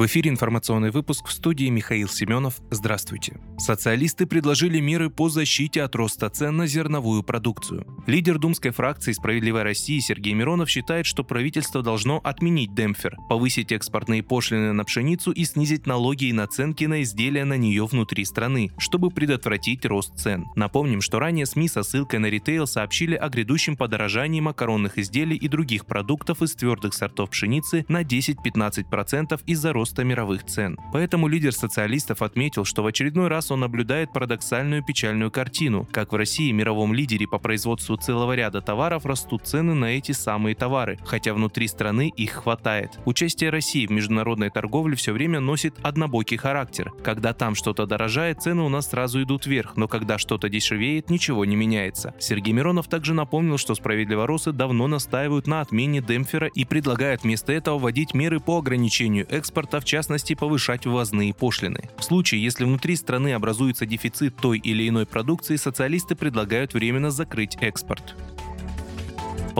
В эфире информационный выпуск в студии Михаил Семенов. Здравствуйте. Социалисты предложили меры по защите от роста цен на зерновую продукцию. Лидер думской фракции «Справедливой России» Сергей Миронов считает, что правительство должно отменить демпфер, повысить экспортные пошлины на пшеницу и снизить налоги и наценки на изделия на нее внутри страны, чтобы предотвратить рост цен. Напомним, что ранее СМИ со ссылкой на ритейл сообщили о грядущем подорожании макаронных изделий и других продуктов из твердых сортов пшеницы на 10-15% из-за роста мировых цен. Поэтому лидер социалистов отметил, что в очередной раз он наблюдает парадоксальную печальную картину, как в России, мировом лидере по производству целого ряда товаров, растут цены на эти самые товары, хотя внутри страны их хватает. Участие России в международной торговле все время носит однобокий характер. Когда там что-то дорожает, цены у нас сразу идут вверх, но когда что-то дешевеет, ничего не меняется. Сергей Миронов также напомнил, что справедливоросы давно настаивают на отмене демпфера и предлагают вместо этого вводить меры по ограничению экспорта, в частности повышать ввозные пошлины. В случае, если внутри страны образуется дефицит той или иной продукции, социалисты предлагают временно закрыть экспорт.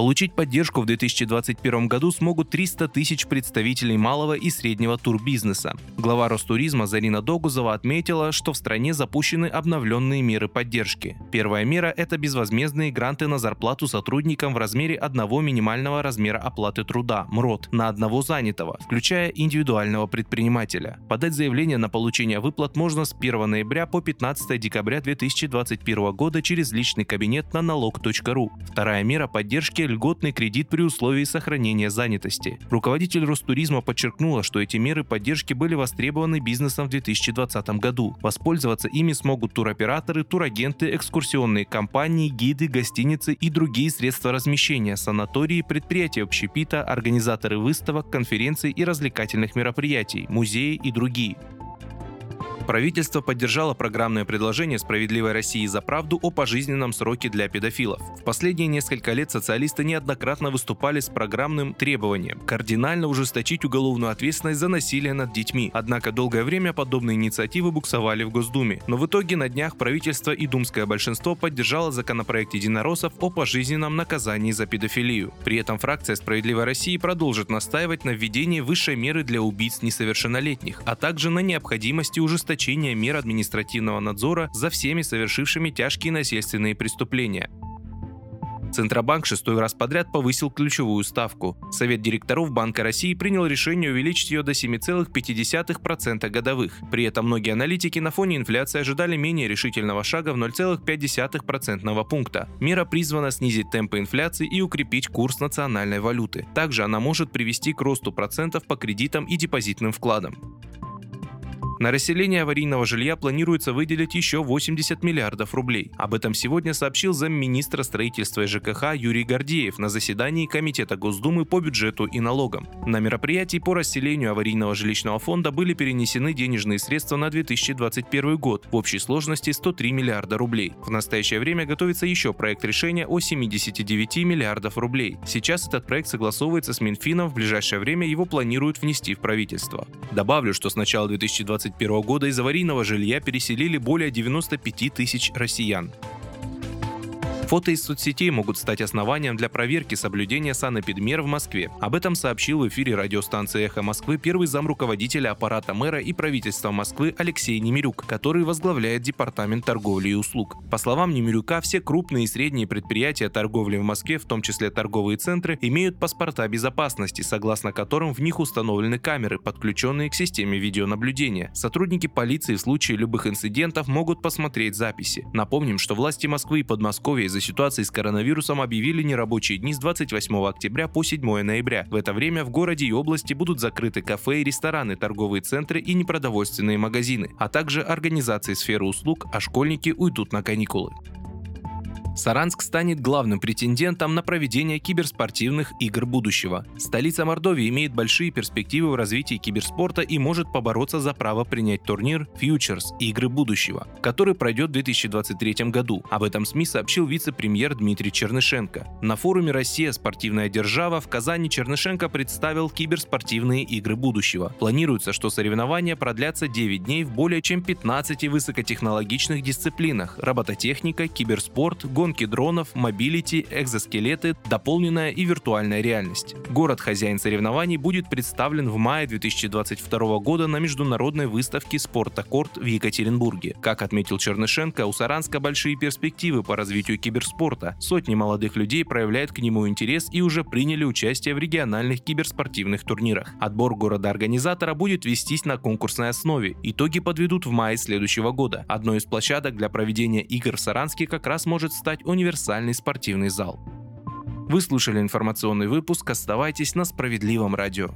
Получить поддержку в 2021 году смогут 300 тысяч представителей малого и среднего турбизнеса. Глава Ростуризма Зарина Догузова отметила, что в стране запущены обновленные меры поддержки. Первая мера – это безвозмездные гранты на зарплату сотрудникам в размере одного минимального размера оплаты труда – МРОД на одного занятого, включая индивидуального предпринимателя. Подать заявление на получение выплат можно с 1 ноября по 15 декабря 2021 года через личный кабинет на налог.ру. Вторая мера поддержки льготный кредит при условии сохранения занятости. Руководитель Ростуризма подчеркнула, что эти меры поддержки были востребованы бизнесом в 2020 году. Воспользоваться ими смогут туроператоры, турагенты, экскурсионные компании, гиды, гостиницы и другие средства размещения, санатории, предприятия общепита, организаторы выставок, конференций и развлекательных мероприятий, музеи и другие. Правительство поддержало программное предложение «Справедливой России за правду» о пожизненном сроке для педофилов. В последние несколько лет социалисты неоднократно выступали с программным требованием кардинально ужесточить уголовную ответственность за насилие над детьми. Однако долгое время подобные инициативы буксовали в Госдуме. Но в итоге на днях правительство и думское большинство поддержало законопроект единороссов о пожизненном наказании за педофилию. При этом фракция «Справедливой России» продолжит настаивать на введении высшей меры для убийц несовершеннолетних, а также на необходимости ужесточения ужесточения мер административного надзора за всеми совершившими тяжкие насильственные преступления. Центробанк шестой раз подряд повысил ключевую ставку. Совет директоров Банка России принял решение увеличить ее до 7,5% годовых. При этом многие аналитики на фоне инфляции ожидали менее решительного шага в 0,5% пункта. Мера призвана снизить темпы инфляции и укрепить курс национальной валюты. Также она может привести к росту процентов по кредитам и депозитным вкладам. На расселение аварийного жилья планируется выделить еще 80 миллиардов рублей. Об этом сегодня сообщил замминистра строительства и ЖКХ Юрий Гордеев на заседании Комитета Госдумы по бюджету и налогам. На мероприятии по расселению аварийного жилищного фонда были перенесены денежные средства на 2021 год в общей сложности 103 миллиарда рублей. В настоящее время готовится еще проект решения о 79 миллиардов рублей. Сейчас этот проект согласовывается с Минфином, в ближайшее время его планируют внести в правительство. Добавлю, что с начала 2020 2021 года из аварийного жилья переселили более 95 тысяч россиян. Фото из соцсетей могут стать основанием для проверки соблюдения санэпидмер в Москве. Об этом сообщил в эфире радиостанции «Эхо Москвы» первый зам руководителя аппарата мэра и правительства Москвы Алексей Немирюк, который возглавляет Департамент торговли и услуг. По словам Немирюка, все крупные и средние предприятия торговли в Москве, в том числе торговые центры, имеют паспорта безопасности, согласно которым в них установлены камеры, подключенные к системе видеонаблюдения. Сотрудники полиции в случае любых инцидентов могут посмотреть записи. Напомним, что власти Москвы и Подмосковья из-за ситуации с коронавирусом объявили нерабочие дни с 28 октября по 7 ноября. В это время в городе и области будут закрыты кафе и рестораны, торговые центры и непродовольственные магазины, а также организации сферы услуг, а школьники уйдут на каникулы. Саранск станет главным претендентом на проведение киберспортивных игр будущего. Столица Мордовии имеет большие перспективы в развитии киберспорта и может побороться за право принять турнир Futures – Игры будущего, который пройдет в 2023 году. Об этом СМИ сообщил вице-премьер Дмитрий Чернышенко. На форуме «Россия. Спортивная держава» в Казани Чернышенко представил киберспортивные игры будущего. Планируется, что соревнования продлятся 9 дней в более чем 15 высокотехнологичных дисциплинах – робототехника, киберспорт, гонки гонки дронов, mobility, экзоскелеты, дополненная и виртуальная реальность. Город-хозяин соревнований будет представлен в мае 2022 года на международной выставке «Спорт-аккорд» в Екатеринбурге. Как отметил Чернышенко, у Саранска большие перспективы по развитию киберспорта. Сотни молодых людей проявляют к нему интерес и уже приняли участие в региональных киберспортивных турнирах. Отбор города-организатора будет вестись на конкурсной основе. Итоги подведут в мае следующего года. Одной из площадок для проведения игр в Саранске как раз может стать универсальный спортивный зал. Вы слушали информационный выпуск. Оставайтесь на справедливом радио.